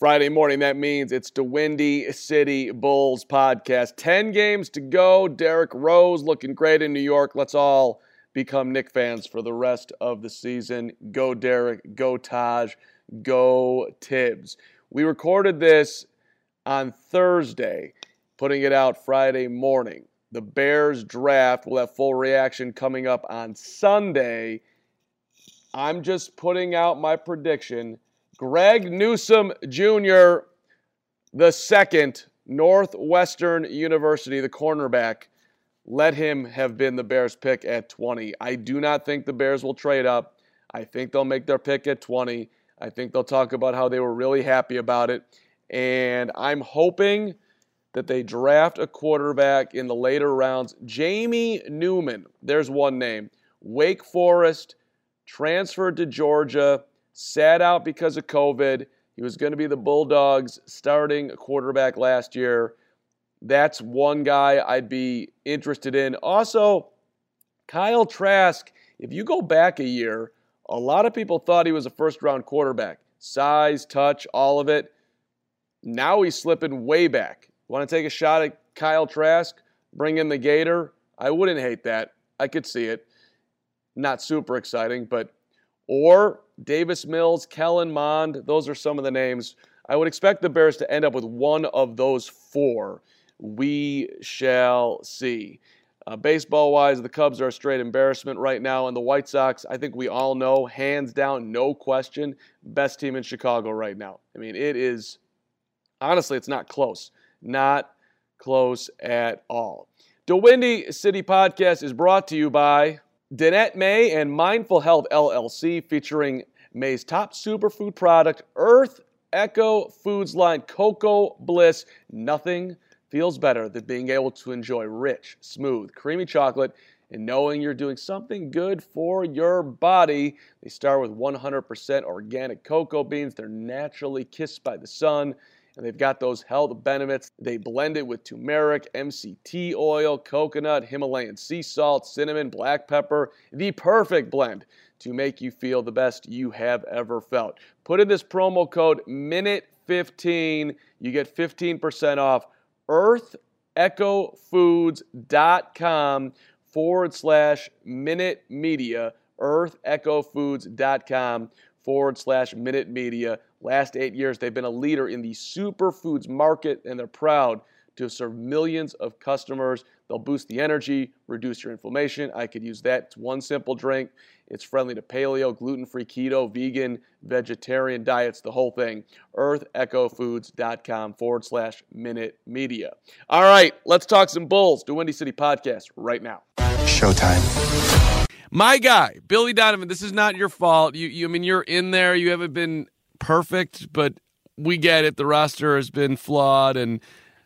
Friday morning. That means it's the Windy City Bulls podcast. 10 games to go. Derrick Rose looking great in New York. Let's all become Knick fans for the rest of the season. Go Derrick. go Taj, go Thibs. We recorded this on Thursday, putting it out Friday morning. The Bears draft will have full reaction coming up on Sunday. I'm just putting out my prediction Greg Newsome Jr., the second, Northwestern University, the cornerback. Let him have been the Bears pick at 20. I do not think the Bears will trade up. I think they'll make their pick at 20. I think they'll talk about how they were really happy about it. And I'm hoping that they draft a quarterback in the later rounds. Jamie Newman, there's one name. Wake Forest, transferred to Georgia sat out because of COVID. He was going to be the Bulldogs starting quarterback last year. That's one guy I'd be interested in. Also, Kyle Trask, if you go back a year, a lot of people thought he was a first round quarterback. Size, touch, all of it. Now he's slipping way back. Want to take a shot at Kyle Trask? Bring in the Gator? I wouldn't hate that. I could see it. Not super exciting, but or Davis Mills, Kellen Mond. Those are some of the names. I would expect the Bears to end up with one of those four. We shall see. Uh, baseball wise, the Cubs are a straight embarrassment right now, and the White Sox, I think we all know, hands down, no question, best team in Chicago right now. I mean, it is, honestly, it's not close. Not close at all. The Windy City Podcast is brought to you by Danette May and Mindful Health LLC, featuring May's top superfood product, Earth Echo Foods line Cocoa Bliss. Nothing feels better than being able to enjoy rich, smooth, creamy chocolate and knowing you're doing something good for your body. They start with 100% organic cocoa beans. They're naturally kissed by the sun and they've got those health benefits. They blend it with turmeric, MCT oil, coconut, Himalayan sea salt, cinnamon, black pepper, the perfect blend to make you feel the best you have ever felt. Put in this promo code MINUTE15, you get 15% off earthechofoods.com forward slash minute media, earthechofoods.com forward slash minute media. Last eight years, they've been a leader in the superfoods market, and they're proud to serve millions of customers. They'll boost the energy, reduce your inflammation. I could use that. It's one simple drink. It's friendly to paleo, gluten free, keto, vegan, vegetarian diets, the whole thing. EarthEchoFoods.com forward slash minute media. All right, let's talk some Bulls. The Windy City Podcast right now. Showtime. My guy, Billy Donovan, this is not your fault. You, you I mean, you're in there. You haven't been perfect, but we get it. The roster has been flawed, and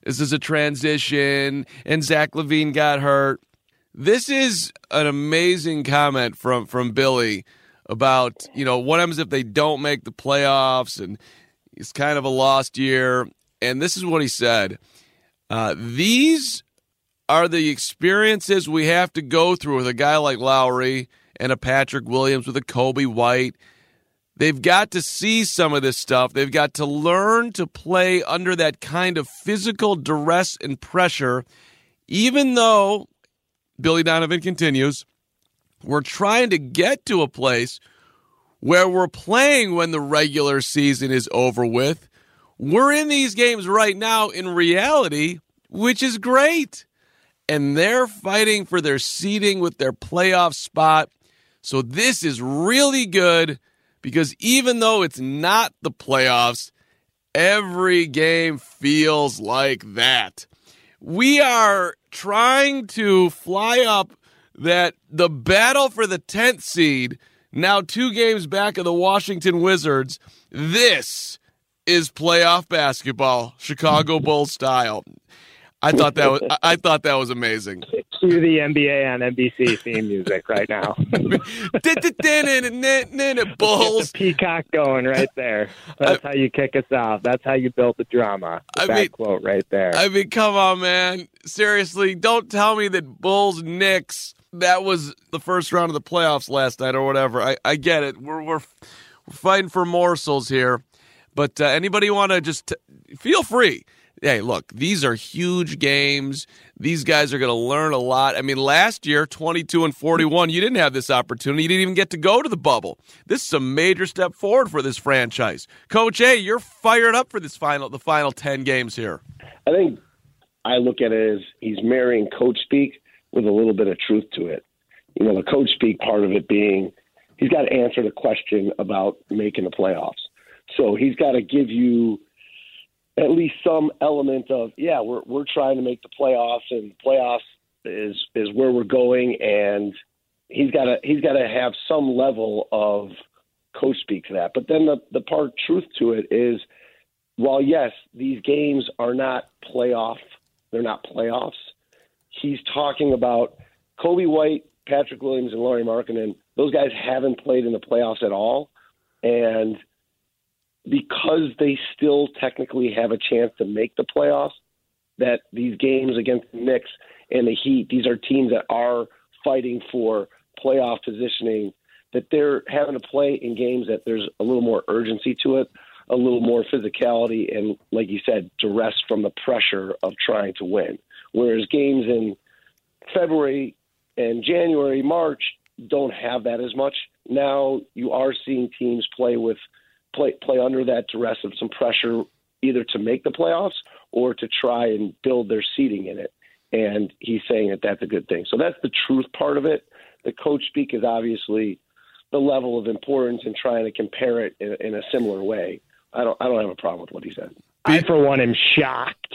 this is a transition, and Zach LaVine got hurt. This is an amazing comment from from Billy about you know what happens if they don't make the playoffs, and it's kind of a lost year. And this is what he said. Uh, these are the experiences we have to go through with a guy like Lauri and a Patrick Williams with a Coby White. They've got to see some of this stuff. They've got to learn to play under that kind of physical duress and pressure, even though Billy Donovan continues. We're trying to get to a place where we're playing when the regular season is over with. We're in these games right now in reality, which is great. And they're fighting for their seeding with their playoff spot. So this is really good because even though it's not the playoffs, every game feels like that. We are trying to fly up that the battle for the 10th seed, now two games back of the Washington Wizards, this is playoff basketball, Chicago Bulls style. I thought that was I thought that was amazing. Cue the NBA on NBC theme music right now. Bulls. peacock going right there. That's I, how you kick us off. That's how you build the drama. The I mean, quote right there. I mean, come on, man. Seriously, don't tell me that Bulls Knicks that was the first round of the playoffs last night or whatever. I, I get it. We're, we're, we're fighting for morsels here. But uh, anybody want to just t- feel free. Hey, look, these are huge games. These guys are going to learn a lot. I mean, last year, 22 and 41, you didn't have this opportunity. You didn't even get to go to the bubble. This is a major step forward for this franchise. Coach A, you're fired up for this final the final 10 games here. I think I look at it as he's marrying coach speak with a little bit of truth to it. You know, the coach speak part of it being he's got to answer the question about making the playoffs. So he's got to give you at least some element of yeah, we're we're trying to make the playoffs and playoffs is is where we're going and he's got to he's got to have some level of coach speak to that. But then the the part truth to it is while yes, these games are not playoff, they're not playoffs he's talking about Coby White, Patrick Williams, and Lauri Markkanen. Those guys haven't played in the playoffs at all, and because they still technically have a chance to make the playoffs, that these games against the Knicks and the Heat, these are teams that are fighting for playoff positioning. That they're having to play in games that there's a little more urgency to it, a little more physicality, and like you said, duress from the pressure of trying to win. Whereas games in February and January, March don't have that as much. Now you are seeing teams play with play play under that duress of some pressure, either to make the playoffs or to try and build their seating in it. And he's saying that that's a good thing. So that's the truth part of it. The coach speak is obviously the level of importance and trying to compare it in, in a similar way. I don't I don't have a problem with what he said. I for one am shocked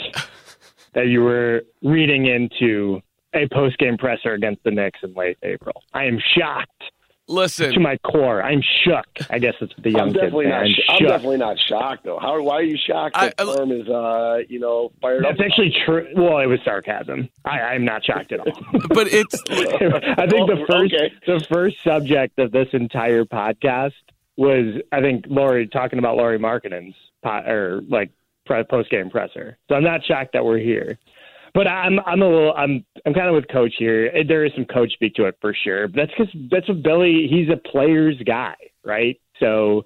that you were reading into a post game presser against the Knicks in late April. I am shocked. Listen to my core. I'm shook. I guess it's the young I'm definitely kid. Not, I'm, I'm definitely not shocked though. How? Why are you shocked? That I, firm is, uh, you know, fired That's up. actually true. Well, it was sarcasm. I, I'm not shocked at all. but it's. I think the first okay. the first subject of this entire podcast was I think Lauri talking about Lauri Markkanen's or like post game presser. So I'm not shocked that we're here. But I'm I'm a little I'm I'm kind of with coach here. There is some coach speak to it for sure. But that's because that's what Billy. He's a player's guy, right? So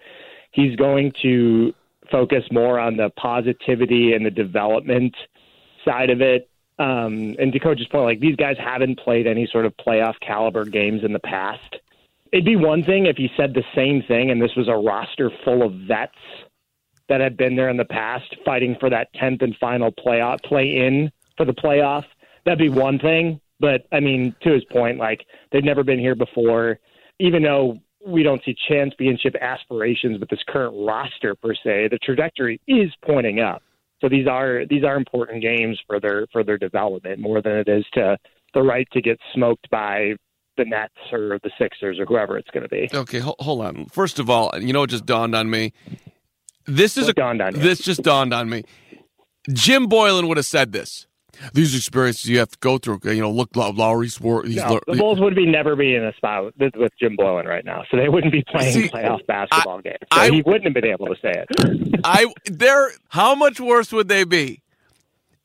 he's going to focus more on the positivity and the development side of it. Um, and to coach's point, like these guys haven't played any sort of playoff caliber games in the past. It'd be one thing if he said the same thing and this was a roster full of vets that had been there in the past fighting for that 10th and final playoff play in for the playoff. That'd be one thing. But I mean, to his point, like they've never been here before, even though we don't see championship aspirations with this current roster per se, the trajectory is pointing up. So these are these are important games for their for their development more than it is to the right to get smoked by the Nets or the Sixers or whoever it's going to be. Okay, hold on. First of all, you know, it just dawned on me. This is a, dawned on you. This just dawned on me. Jim Boylen would have said this. These experiences you have to go through. You know, look, Lauri's sport. No, the Bulls would be never be in a spot with, with Jim Boylen right now, so they wouldn't be playing See, playoff basketball I, games. So I, he wouldn't have been able to say it. I there. How much worse would they be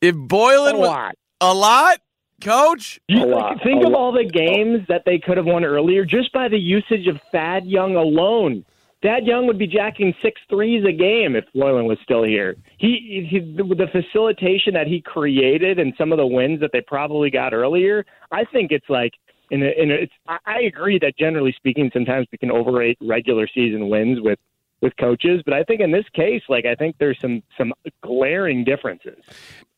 If Boylen a was lot. a lot, coach. You, A lot, think a of lot. all the games that they could have won earlier just by the usage of Thad Young alone. Thad Young would be jacking six threes a game if Boylen was still here. He, he the, facilitation that he created and some of the wins that they probably got earlier. I think it's like in in it's. I agree that generally speaking, sometimes we can overrate regular season wins with with coaches, but I think in this case, like I think there's some some glaring differences.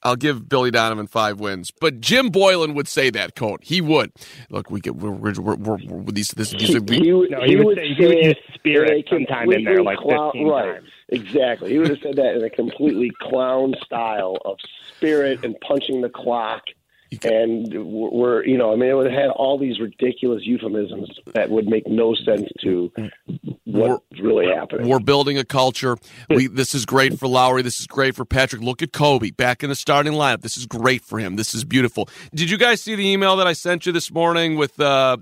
I'll give Billy Donovan five wins, but Jim Boylen would say that. Coach, he would. Look, we get we're we're, we're, we're, we're these this these are, He, would- No, he would say- he would use spirit in a sometime in there, completely like clown- 15 right, times. Exactly. He would have said that in a completely clown style of spirit and punching the clock. And we're, you know, I mean, it would have had all these ridiculous euphemisms that would make no sense to what's really happening. We're building a culture. We this is great for Lauri. This is great for Patrick. Look at Kobe back in the starting lineup. This is great for him. This is beautiful. Did you guys see the email that I sent you this morning with uh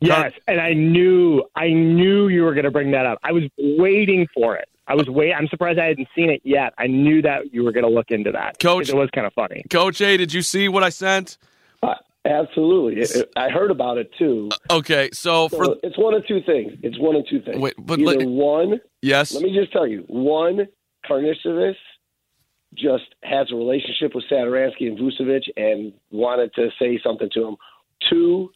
Yes, and I knew I knew you were going to bring that up. I was waiting for it. I was wait. I'm surprised I hadn't seen it yet. I knew that you were going to look into that. Coach- it was kind of funny. Coach A? Did you see what I sent? Uh, absolutely. It- it- I heard about it too. Okay, so So for it's one of two things. It's one of two things. Wait, but Either let- one, yes, let me just tell you, one, Karnisovas just has a relationship with Satoransky and Vucevic and wanted to say something to him. Two,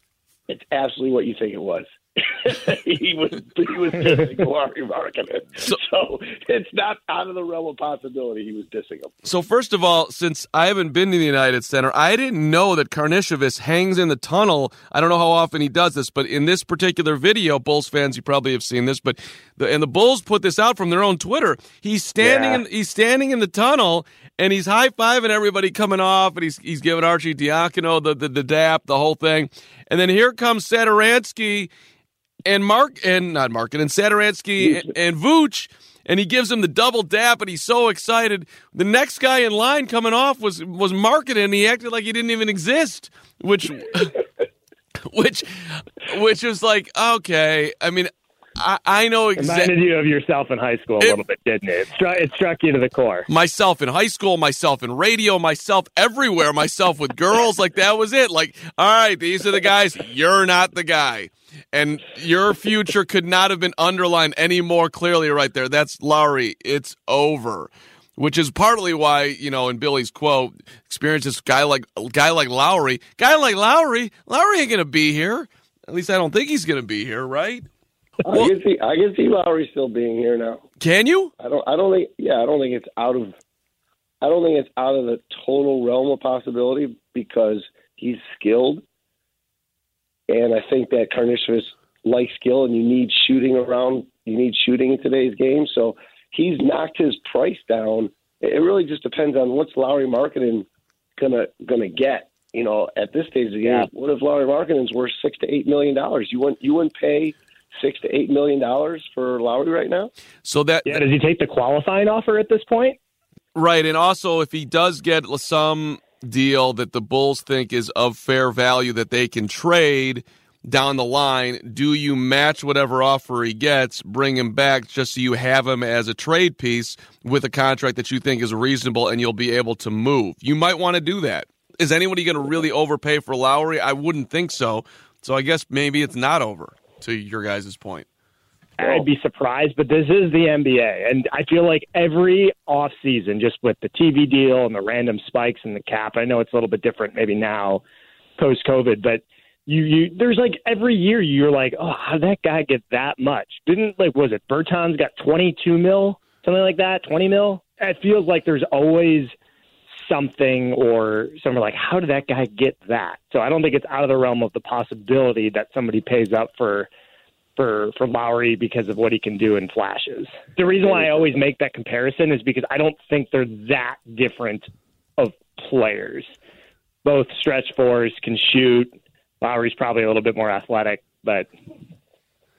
it's absolutely what you think it was. he was he was dissing Larry Markkanen. So- So, it's not out of the realm of possibility he was dissing him. So first of all, since I haven't been to the United Center, I didn't know that Karnisovas hangs in the tunnel. I don't know how often he does this, but in this particular video, Bulls fans, you probably have seen this, but the, and the Bulls put this out from their own Twitter. He's standing Yeah. in he's standing in the tunnel and he's high fiving everybody coming off, and he's he's giving Archie Diacono the, the the dap, the whole thing, and then here comes Satoransky and Mark and not Mark and Satoransky and, and Vooch, and he gives him the double dap, and he's so excited. The next guy in line coming off was was Markkanen, and he acted like he didn't even exist, which which which was like okay. I mean, I, I know exactly. Reminded you of yourself in high school a It- little bit, didn't it? It struck, it struck you to the core. myself in high school, myself in radio, myself everywhere, myself with girls. Like that was it. Like, all right, these are the guys. You're not the guy. And your future could not have been underlined any more clearly right there. That's Lauri. It's over. Which is partly why, you know, in Billy's quote, experience this guy like guy like Lauri. Guy like Lauri, Lauri ain't gonna be here. At least I don't think he's gonna be here, right? I can see I can see Lauri still being here now. Can you? I don't. I don't think. Yeah, I don't think it's out of. I don't think it's out of the total realm of possibility because he's skilled, and I think that Karnisovas likes skill, and you need shooting around. You need shooting in today's game, so he's knocked his price down. It really just depends on what's Lauri Markkanen gonna gonna get. You know, at this stage of the game, Yeah. what if Lauri Markkanen's worth six to eight million dollars? You wouldn't you wouldn't pay six to eight million dollars for Lauri right now? So that Yeah, does he take the qualifying offer at this point? Right, and also if he does get some deal that the Bulls think is of fair value that they can trade down the line, do you match whatever offer he gets, bring him back just so you have him as a trade piece with a contract that you think is reasonable and you'll be able to move? You might want to do that. Is anybody going to really overpay for Lauri? I wouldn't think so. So I guess maybe it's not over to your guys' point. I'd be surprised, but this is the NBA, and I feel like every off season, just with the TV deal and the random spikes in the cap. I know it's a little bit different maybe now, post COVID, but you you there's like every year you're like, oh, how that guy get that much? Didn't like was it Bertans got 22 mil, something like that, 20 mil? It feels like there's always something or someone like, how did that guy get that? So I don't think it's out of the realm of the possibility that somebody pays up for for for Lauri because of what he can do in flashes. The reason why I always make that comparison is because I don't think they're that different of players. Both stretch fours can shoot. Lauri's probably a little bit more athletic, but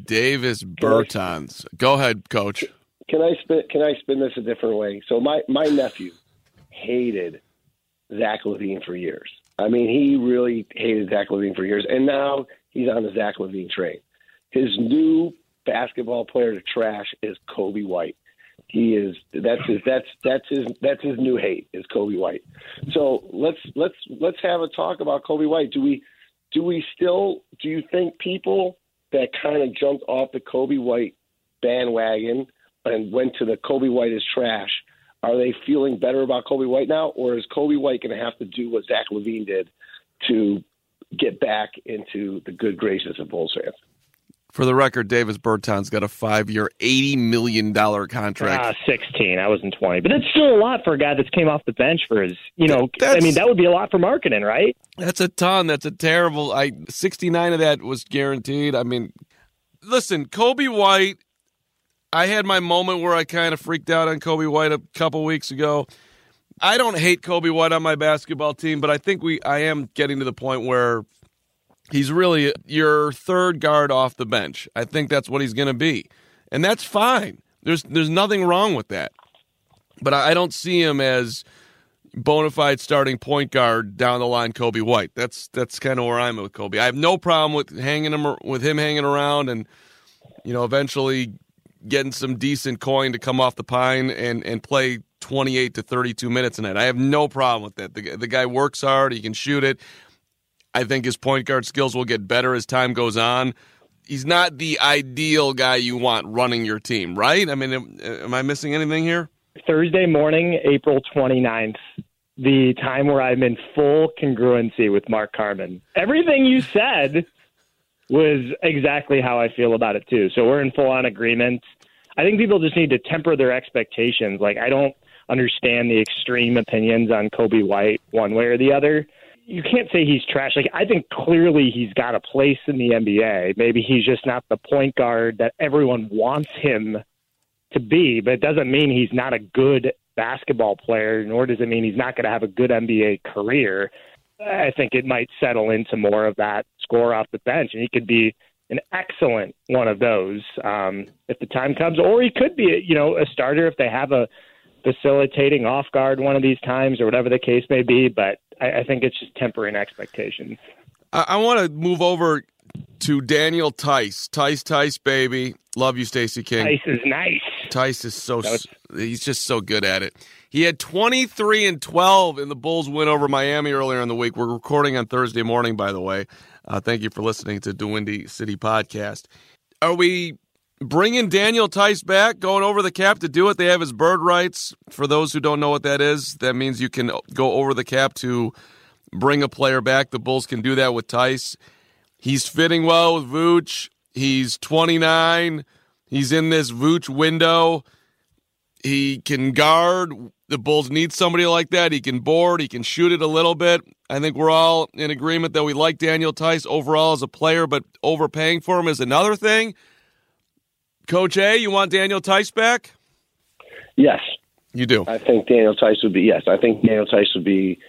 Davis Bertans. Go ahead, coach. can I spin can I spin this a different way? So my my nephew hated Zach LaVine for years. I mean, he really hated Zach LaVine for years, and now he's on the Zach LaVine train. His new basketball player to trash is Coby White. He is that's his that's that's his that's his new hate is Coby White. So let's let's let's have a talk about Coby White. Do we do we still do you think people that kind of jumped off the Coby White bandwagon and went to the Kobe White is trash? Are they feeling better about Coby White now, or is Coby White going to have to do what Zach LaVine did to get back into the good graces of Bulls fans? For the record, Davis Bertans got a five-year, eighty million dollar contract. Ah, sixteen. I wasn't twenty, but it's still a lot for a guy that's came off the bench for his. You know, that's, I mean, that would be a lot for Markkanen, right? That's a ton. That's a terrible. I sixty-nine of that was guaranteed. I mean, listen, Coby White. I had my moment where I kind of freaked out on Coby White a couple weeks ago. I don't hate Coby White on my basketball team, but I think we I am getting to the point where He's really your third guard off the bench. I think that's what he's going to be, and that's fine. There's there's nothing wrong with that, but I don't see him as bona fide starting point guard down the line. Coby White. That's that's kind of where I'm with Coby. I have no problem with hanging him with him hanging around, and you know eventually getting some decent coin to come off the pine and and play 28 to 32 minutes a night. I have no problem with that. The, the guy works hard. He can shoot it. I think his point guard skills will get better as time goes on. He's not the ideal guy you want running your team, right? I mean, am, am I missing anything here? Thursday morning, April 29th, the time where I'm in full congruency with Mark Carman. Everything you said was exactly how I feel about it, too. So we're in full on agreement. I think people just need to temper their expectations. Like, I don't understand the extreme opinions on Coby White one way or the other you can't say he's trash. Like I think clearly he's got a place in the NBA. Maybe he's just not the point guard that everyone wants him to be, but it doesn't mean he's not a good basketball player, nor does it mean he's not going to have a good NBA career. I think it might settle into more of that score off the bench, and he could be an excellent one of those um, if the time comes, or he could be, you know, a starter if they have a facilitating off guard one of these times or whatever the case may be. But I, I think it's just tempering expectations. I, I want to move over to Daniel Theis. Theis, Theis, baby. Love you, Stacey King. Theis is nice. Theis is so, was- he's just so good at it. He had 23 and 12 in the Bulls win over Miami earlier in the week. We're recording on Thursday morning, by the way. Uh, thank you for listening to the Windy City podcast. Are we bringing Daniel Theis back, going over the cap to do it. They have his bird rights. For those who don't know what that is, that means you can go over the cap to bring a player back. The Bulls can do that with Theis. He's fitting well with Vooch. He's 29. He's in this Vooch window. He can guard. The Bulls need somebody like that. He can board. He can shoot it a little bit. I think we're all in agreement that we like Daniel Theis overall as a player, but overpaying for him is another thing. Coach A, you want Daniel Theis back? Yes. You do? I think Daniel Theis would be, yes, I think Daniel Theis would be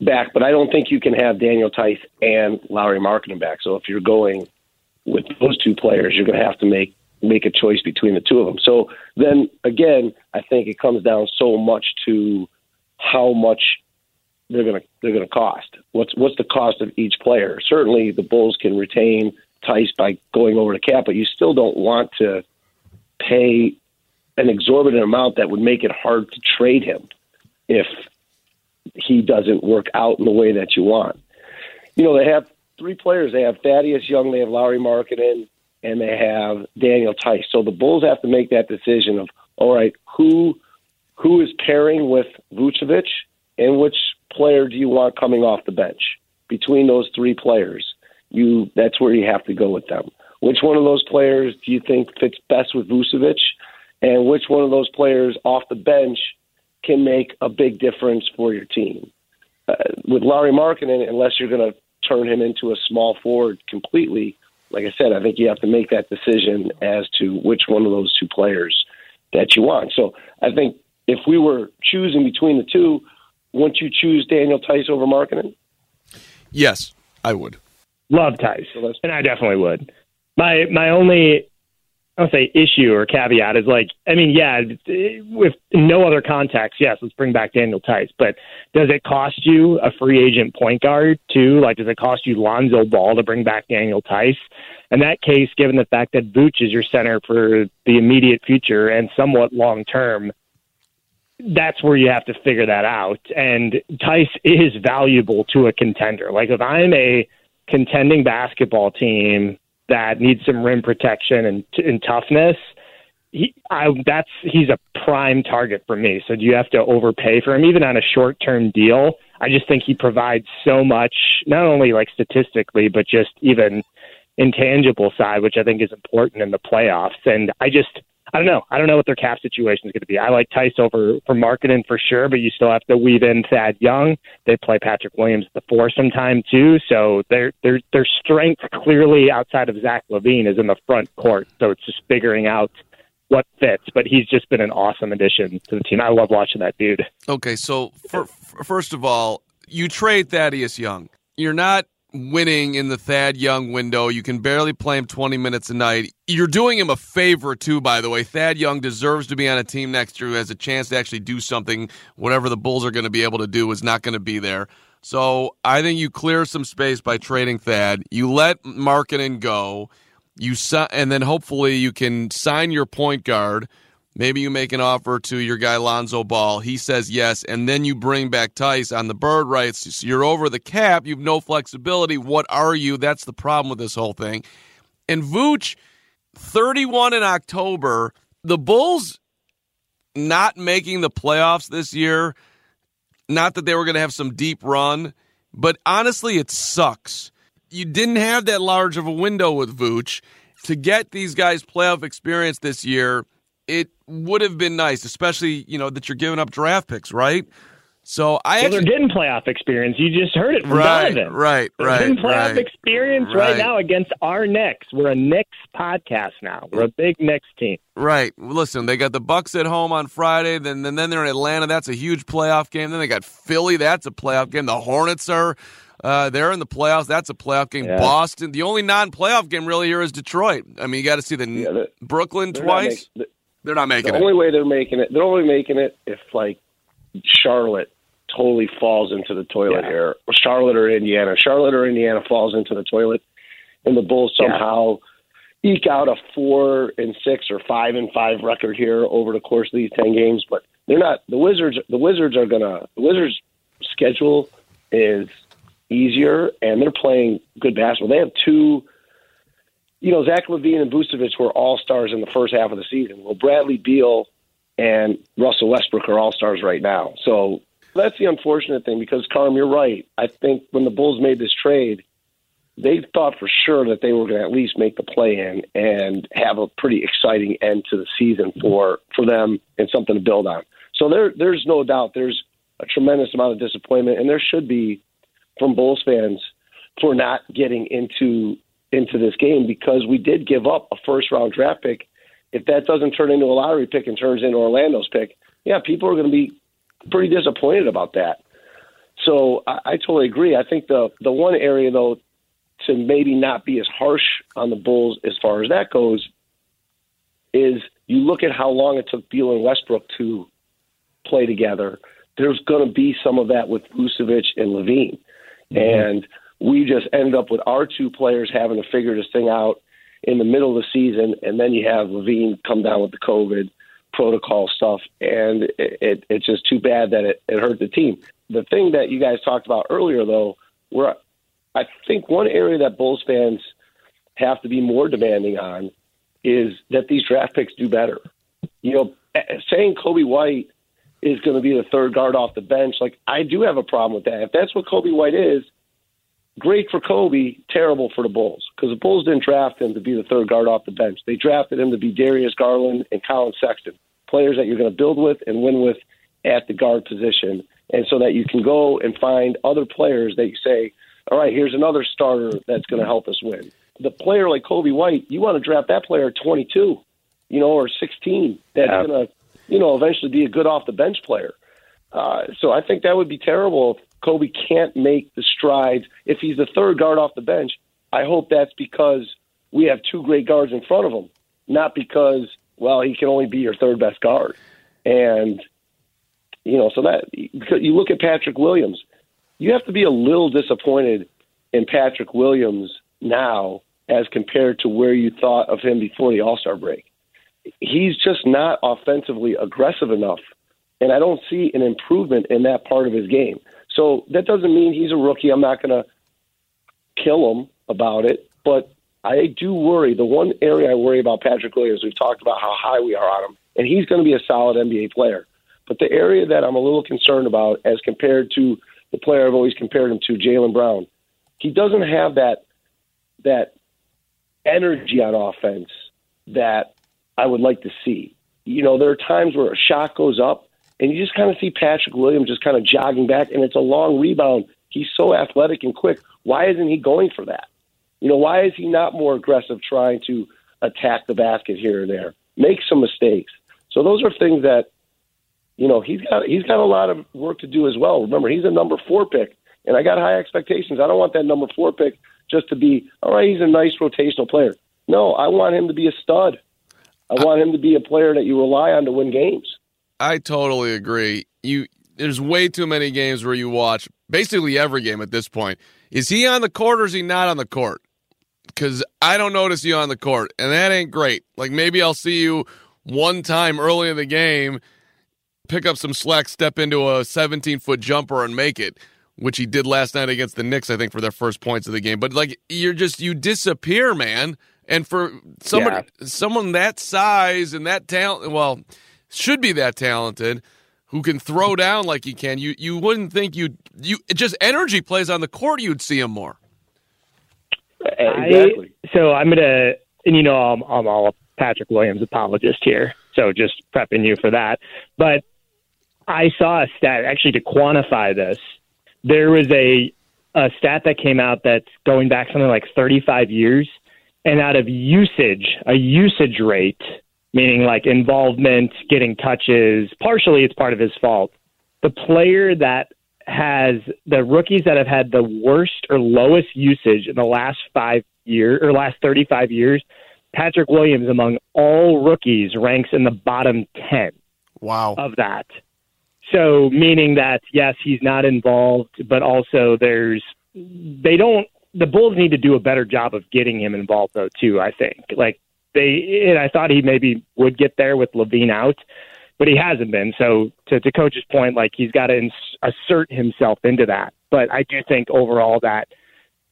back, but I don't think you can have Daniel Theis and Lauri Markkanen back. So if you're going with those two players, you're going to have to make make a choice between the two of them. So then again, I think it comes down so much to how much they're going to they're going to cost. What's what's the cost of each player? Certainly, the Bulls can retain Theis by going over the cap, but you still don't want to pay an exorbitant amount that would make it hard to trade him if he doesn't work out in the way that you want. You know, they have three players. They have Thaddeus Young, they have Lauri Markkanen, and they have Daniel Theis. So the Bulls have to make that decision of, all right, who who is pairing with Vucevic and which player do you want coming off the bench between those three players? You that's where you have to go with them. Which one of those players do you think fits best with Vucevic? And which one of those players off the bench can make a big difference for your team? Uh, with Lauri Markkanen, unless you're going to turn him into a small forward completely, like I said, I think you have to make that decision as to which one of those two players that you want. So I think if we were choosing between the two, wouldn't you choose Daniel Theis over Markkanen? Yes, I would. Love Theis, and I definitely would. My my only I'll say issue or caveat is like, I mean, yeah, with no other context, yes, let's bring back Daniel Theis. But does it cost you a free agent point guard too? Like, does it cost you Lonzo Ball to bring back Daniel Theis? In that case, given the fact that Vooch is your center for the immediate future and somewhat long term, that's where you have to figure that out. And Theis is valuable to a contender. Like, if I'm a contending basketball team that needs some rim protection and, and toughness, he, I, that's he's a prime target for me. So do you have to overpay for him, even on a short term deal? I just think he provides so much, not only like statistically, but just even intangible side, which I think is important in the playoffs. And I just I don't know. I don't know what their cap situation is going to be. I like Theis over for Markkanen for sure, but you still have to weave in Thad Young. They play Patrick Williams at the four sometime too. So their their their strength clearly outside of Zach LaVine is in the front court. So it's just figuring out what fits. But he's just been an awesome addition to the team. I love watching that dude. Okay, so for, first of all, you trade Thaddeus Young. You're not winning in the Thad Young window. You can barely play him 20 minutes a night. You're doing him a favor, too, by the way. Thad Young deserves to be on a team next year who has a chance to actually do something. Whatever the Bulls are going to be able to do is not going to be there. So I think you clear some space by trading Thad. You let Markkanen go. You and then hopefully you can sign your point guard – Maybe you make an offer to your guy Lonzo Ball. He says yes, and then you bring back Theis on the bird rights. You're over the cap. You've no flexibility. What are you? That's the problem with this whole thing. And Vooch, 31 in October. The Bulls not making the playoffs this year. Not that they were going to have some deep run, but honestly, it sucks. You didn't have that large of a window with Vooch to get these guys playoff experience this year it would have been nice, especially you know that you're giving up draft picks, right? So I well, actually, they're getting playoff experience. You just heard it from right, Donovan. Right, they're right, getting playoff right, experience right. right. now against our Knicks. We're a Knicks podcast now. We're a big Knicks team. Right. Listen, they got the Bucks at home on Friday. Then, then, then they're in Atlanta. That's a huge playoff game. Then they got Philly. That's a playoff game. The Hornets are. Uh, they're in the playoffs. That's a playoff game. Yeah. Boston. The only non-playoff game really here is Detroit. I mean, you got to see the yeah, Brooklyn twice. Make, they're not making the it. The only way they're making it, they're only making it if like Charlotte totally falls into the toilet yeah. here, or Charlotte or Indiana. Charlotte or Indiana falls into the toilet, and the Bulls somehow yeah. eke out a four and six or five and five record here over the course of these ten games. But they're not. The Wizards. The Wizards are gonna. The Wizards' schedule is easier, and they're playing good basketball. They have two you know, Zach LaVine and Vucevic were all stars in the first half of the season. Well, Bradley Beal and Russell Westbrook are all stars right now. So that's the unfortunate thing because, Carm, you're right. I think when the Bulls made this trade, they thought for sure that they were going to at least make the play in and have a pretty exciting end to the season for, for them and something to build on. So there, there's no doubt there's a tremendous amount of disappointment, and there should be from Bulls fans for not getting into into this game because we did give up a first round draft pick. If that doesn't turn into a lottery pick and turns into Orlando's pick, yeah, people are going to be pretty disappointed about that. So I, I totally agree. I think the the one area though to maybe not be as harsh on the Bulls as far as that goes is you look at how long it took Beal and Westbrook to play together. There's going to be some of that with Vucevic and LaVine, mm-hmm. and we just ended up with our two players having to figure this thing out in the middle of the season, and then you have LaVine come down with the COVID protocol stuff, and it, it, it's just too bad that it, it hurt the team. The thing that you guys talked about earlier, though, where I think one area that Bulls fans have to be more demanding on is that these draft picks do better. You know, saying Coby White is going to be the third guard off the bench, like I do have a problem with that. If that's what Coby White is, great for Coby, terrible for the Bulls because the Bulls didn't draft him to be the third guard off the bench. They drafted him to be Darius Garland and Collin Sexton, players that you're going to build with and win with at the guard position, and so that you can go and find other players that you say, all right, here's another starter that's going to help us win. The player like Coby White, you want to draft that player at 22, you know, or 16. That's yeah. going to, you know, eventually be a good off the bench player. Uh, so I think that would be terrible Coby can't make the strides. If he's the third guard off the bench, I hope that's because we have two great guards in front of him. not because well he can only be your third best guard, and you know so that you look at Patrick Williams, you have to be a little disappointed in Patrick Williams now as compared to where you thought of him before the All Star break. He's just not offensively aggressive enough, and I don't see an improvement in that part of his game. So that doesn't mean he's a rookie. I'm not going to kill him about it, but I do worry. The one area I worry about Patrick Williams, we've talked about how high we are on him, and he's going to be a solid NBA player. But the area that I'm a little concerned about, as compared to the player I've always compared him to, Jaylen Brown, he doesn't have that that energy on offense that I would like to see. You know, there are times where a shot goes up and you just kind of see Patrick Williams just kind of jogging back, and it's a long rebound. He's so athletic and quick. Why isn't he going for that? You know, why is he not more aggressive trying to attack the basket here and there? Make some mistakes. So those are things that, you know, he's got he's got a lot of work to do as well. Remember, he's a number four pick, and I got high expectations. I don't want that number four pick just to be all right. He's a nice rotational player. No, I want him to be a stud. I want him to be a player that you rely on to win games. I totally agree. You there's way too many games where you watch basically every game at this point. Is he on the court or is he not on the court? Because I don't notice you on the court, and that ain't great. Like maybe I'll see you one time early in the game, pick up some slack, step into a 17 foot jumper, and make it, which he did last night against the Knicks, I think, for their first points of the game. But like you're just you disappear, man. And for someone yeah. someone that size and that talent, well should be that talented, who can throw down like he can, you you wouldn't think you you just energy plays on the court. You'd see him more. Eh, exactly. I, so I'm gonna, and you know, I'm, I'm all a Patrick Williams apologist here, so just prepping you for that. But I saw a stat actually to quantify this. There was a a stat that came out that's going back something like 35 years, and out of usage, a usage rate meaning like involvement, getting touches. Partially, it's part of his fault. The player that has the rookies that have had the worst or lowest usage in the last five years or last 35 years, Patrick Williams among all rookies ranks in the bottom 10. Wow. Of that. So, meaning that, yes, he's not involved, but also there's, they don't, the Bulls need to do a better job of getting him involved, though, too, I think. Like, they and I thought he maybe would get there with LaVine out, but he hasn't been. So to, to coach's point, like he's got to ins- assert himself into that. But I do think overall that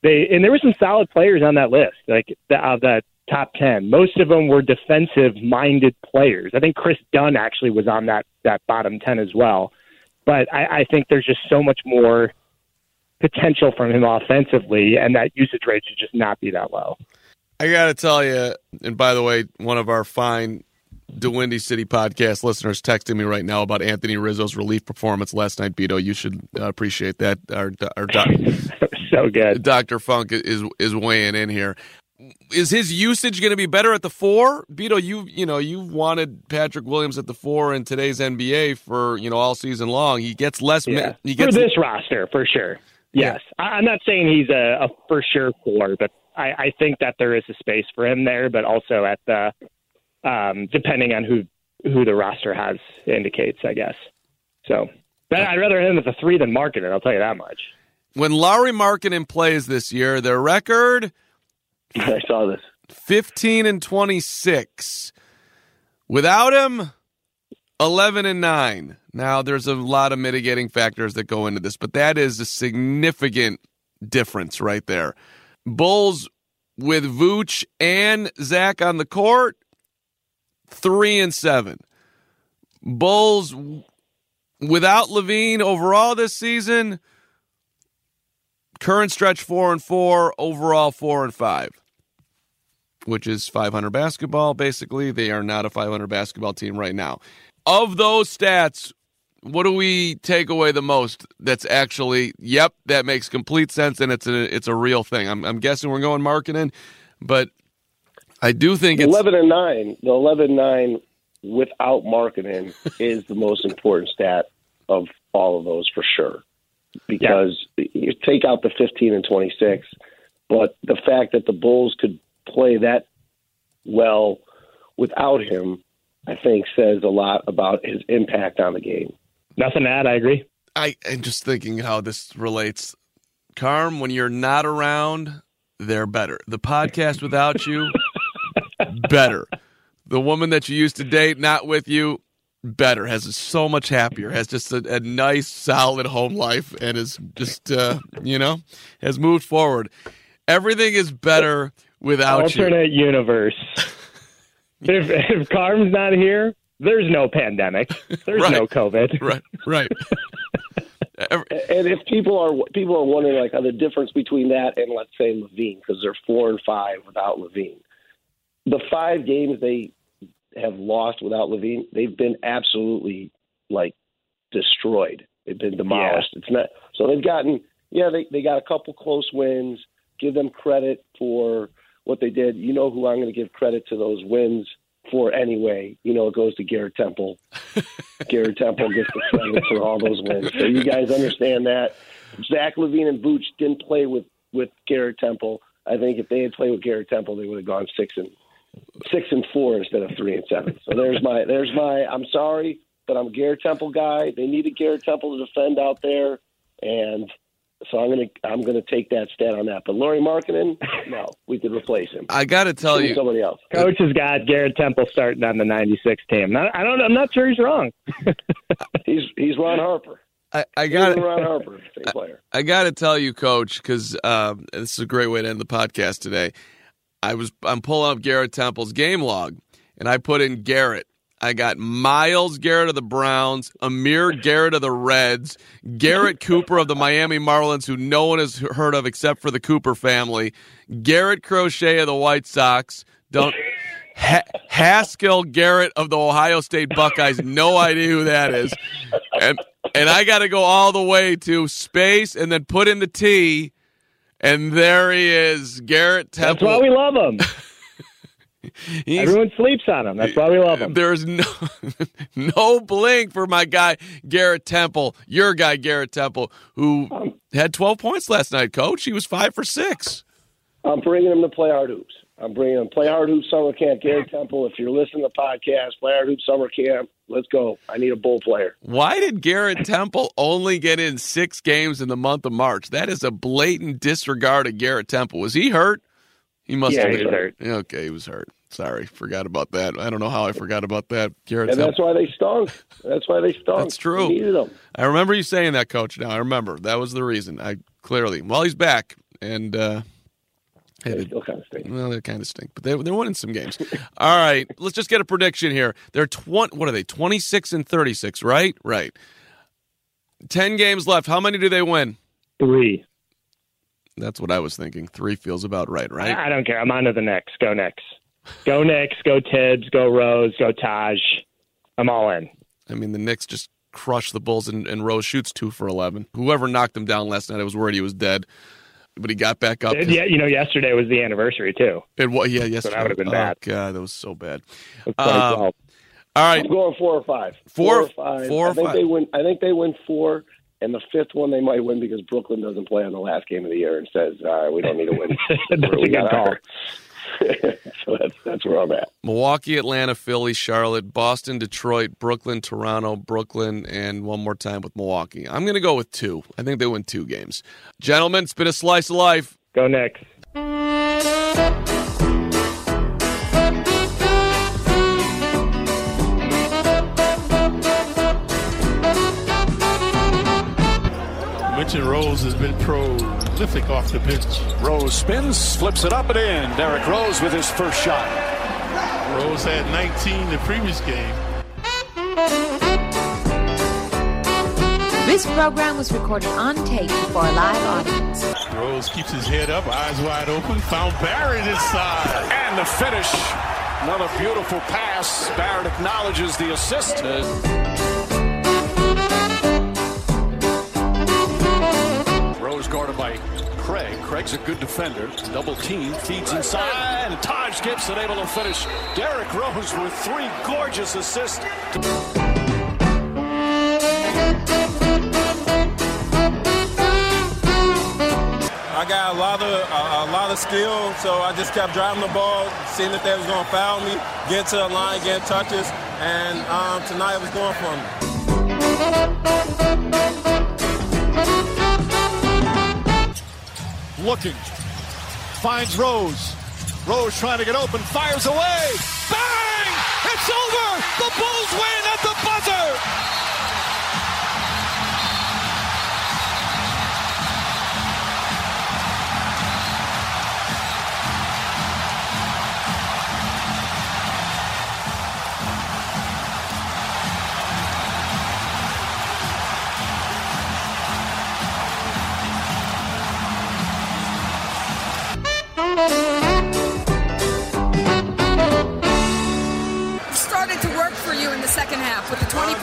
they and there were some solid players on that list, like the, top ten. Most of them were defensive minded players. I think Kris Dunn actually was on that that bottom ten as well. But I, I think there's just so much more potential from him offensively, and that usage rate should just not be that low. I got to tell you, and by the way, one of our fine DeWindy City podcast listeners texting me right now about Anthony Rizzo's relief performance last night. Beto, you should uh, appreciate that. Our, our doc, so good. Doctor Funk is is weighing in here. Is his usage going to be better at the four? Beto, you you know you wanted Patrick Williams at the four in today's NBA for you know all season long. He gets less. Yeah. He gets for this roster for sure. Yes, yeah. I'm not saying he's a, a for sure four, but I, I think that there is a space for him there, but also at the um, depending on who who the roster has indicates, I guess. So, but I'd rather him at the three than Markkanen. I'll tell you that much. When Lauri Markkanen plays this year, their record. I saw this. Fifteen and twenty six. Without him, eleven and nine. Now, there's a lot of mitigating factors that go into this, but that is a significant difference right there. Bulls with Vooch and Zach on the court, three and seven. Bulls without LaVine overall this season, current stretch four and four, overall four and five, which is 500 basketball. Basically, they are not a 500 basketball team right now. Of those stats, what do we take away the most that's actually yep that makes complete sense and it's a it's a real thing i'm, I'm guessing we're going Markkanen, but i do think it's 11 and 9 the 11 9 without Markkanen is the most important stat of all of those for sure because yeah. you take out the 15 and 26 but the fact that the bulls could play that well without him, I think says a lot about his impact on the game. Nothing to add. I agree. I am just thinking how this relates. Carm, when you're not around, they're better. The podcast without you, better. The woman that you used to date, not with you, better. Has so much happier. Has just a, a nice, solid home life, and is just uh, you know has moved forward. Everything is better without Alternate you. universe. if if Carm's not here, there's no pandemic. There's Right. no COVID. Right, right. And if people are people are wondering like the difference between that and let's say LaVine because they're four and five without LaVine, the five games they have lost without LaVine, they've been absolutely like destroyed. They've been demolished. It's not so they've gotten yeah they they got a couple close wins. Give them credit for what they did. You know who I'm going to give credit to those wins for anyway. You know it goes to Garrett Temple. Garrett Temple gets the credit for all those wins. So you guys understand that. Zach LaVine and Booch didn't play with with Garrett Temple. I think if they had played with Garrett Temple, they would have gone six and six and four instead of three and seven. So there's my there's my. I'm sorry, but I'm a Garrett Temple guy. They need a Garrett Temple to defend out there, and so I'm gonna I'm gonna take that stat on that. But Lauri Markkanen, no, we could replace him. I got to tell Give you, somebody else. Coach has got Garrett Temple starting on the '96 team. Not, I don't. I'm not sure he's wrong. He's he's Ron Harper. I, I He's got Ron Harper, same player. I got to tell you, Coach, because um, this is a great way to end the podcast today. I was I'm pulling up Garrett Temple's game log, and I put in Garrett. I got Miles Garrett of the Browns, Amir Garrett of the Reds, Garrett Cooper of the Miami Marlins, who no one has heard of except for the Cooper family, Garrett Crochet of the White Sox. Don't ha- Haskell Garrett of the Ohio State Buckeyes. No idea who that is, and and I got to go all the way to space and then put in the T, and there he is, Garrett Temple. That's why we love him. Everyone sleeps on him. That's why we love him. There's no no blink for my guy Garrett Temple, your guy Garrett Temple, who um, had 12 points last night. Coach, he was five for six. I'm bringing him to play hard hoops. I'm bringing him play hard hoops summer camp. Gary Temple, if you're listening to the podcast, play hard hoops summer camp. Let's go. I need a bull player. Why did Garrett Temple only get in six games in the month of March? That is a blatant disregard of Garrett Temple. Was he hurt? He must Yeah, have been was hurt. Okay, he was hurt. Sorry, forgot about that. I don't know how I forgot about that. Garrett And that's Temple. why they stunk. That's why they stunk. That's true. We needed them. I remember you saying that, Coach. Now I remember that was the reason. I clearly. Well, he's back, and uh, They still kind of stink. Well, they kind of stink, but they they're winning some games. All right, let's just get a prediction here. They're twenty. What are they? Twenty six and thirty six, right? Right. Ten games left. How many do they win? Three. That's what I was thinking. Three feels about right, right? I don't care. I'm on to the Knicks. Go Knicks. Go Knicks. Go Tibbs. Go Rose. Go Taj. I'm all in. I mean, the Knicks just crushed the Bulls, and, and Rose shoots two for eleven. Whoever knocked him down last night, I was worried he was dead, but he got back up. Yeah, you know, yesterday was the anniversary too. It, was, yeah, yesterday. That would've been oh, bad. God, that was so bad. Um, All right, I'm going four or five. Four- or five. four or I think five. they win. I think they win four, and the fifth one they might win because Brooklyn doesn't play on the last game of the year and says, "All right, we don't need to win." That's a good call. so that's that's where I'm at. Milwaukee, Atlanta, Philly, Charlotte, Boston, Detroit, Brooklyn, Toronto, Brooklyn, and one more time with Milwaukee. I'm going to go with two. I think they win two games. Gentlemen, it's been a slice of life. Go Knicks. Mitchell Rose has been prolific off the bench. Rose spins, flips it up and in. Derrick Rose with his first shot. Rose had 19 the previous game. This program was recorded on tape before a live audience. Rose keeps his head up, eyes wide open, found Barrett inside. And the finish. Another beautiful pass. Barrett acknowledges the assist. Rose guarded by Craig. Craig's a good defender. Double team, feeds inside, and Taj Gibson able to finish. Derrick Rose with three gorgeous assists. I got a lot of a, a lot of skill, so I just kept driving the ball, seeing that they was to foul me, get to the line, get touches, and um, tonight was going for me. Looking, finds Rose. Rose trying to get open, fires away. Bang! It's over! The Bulls win at the buzzer!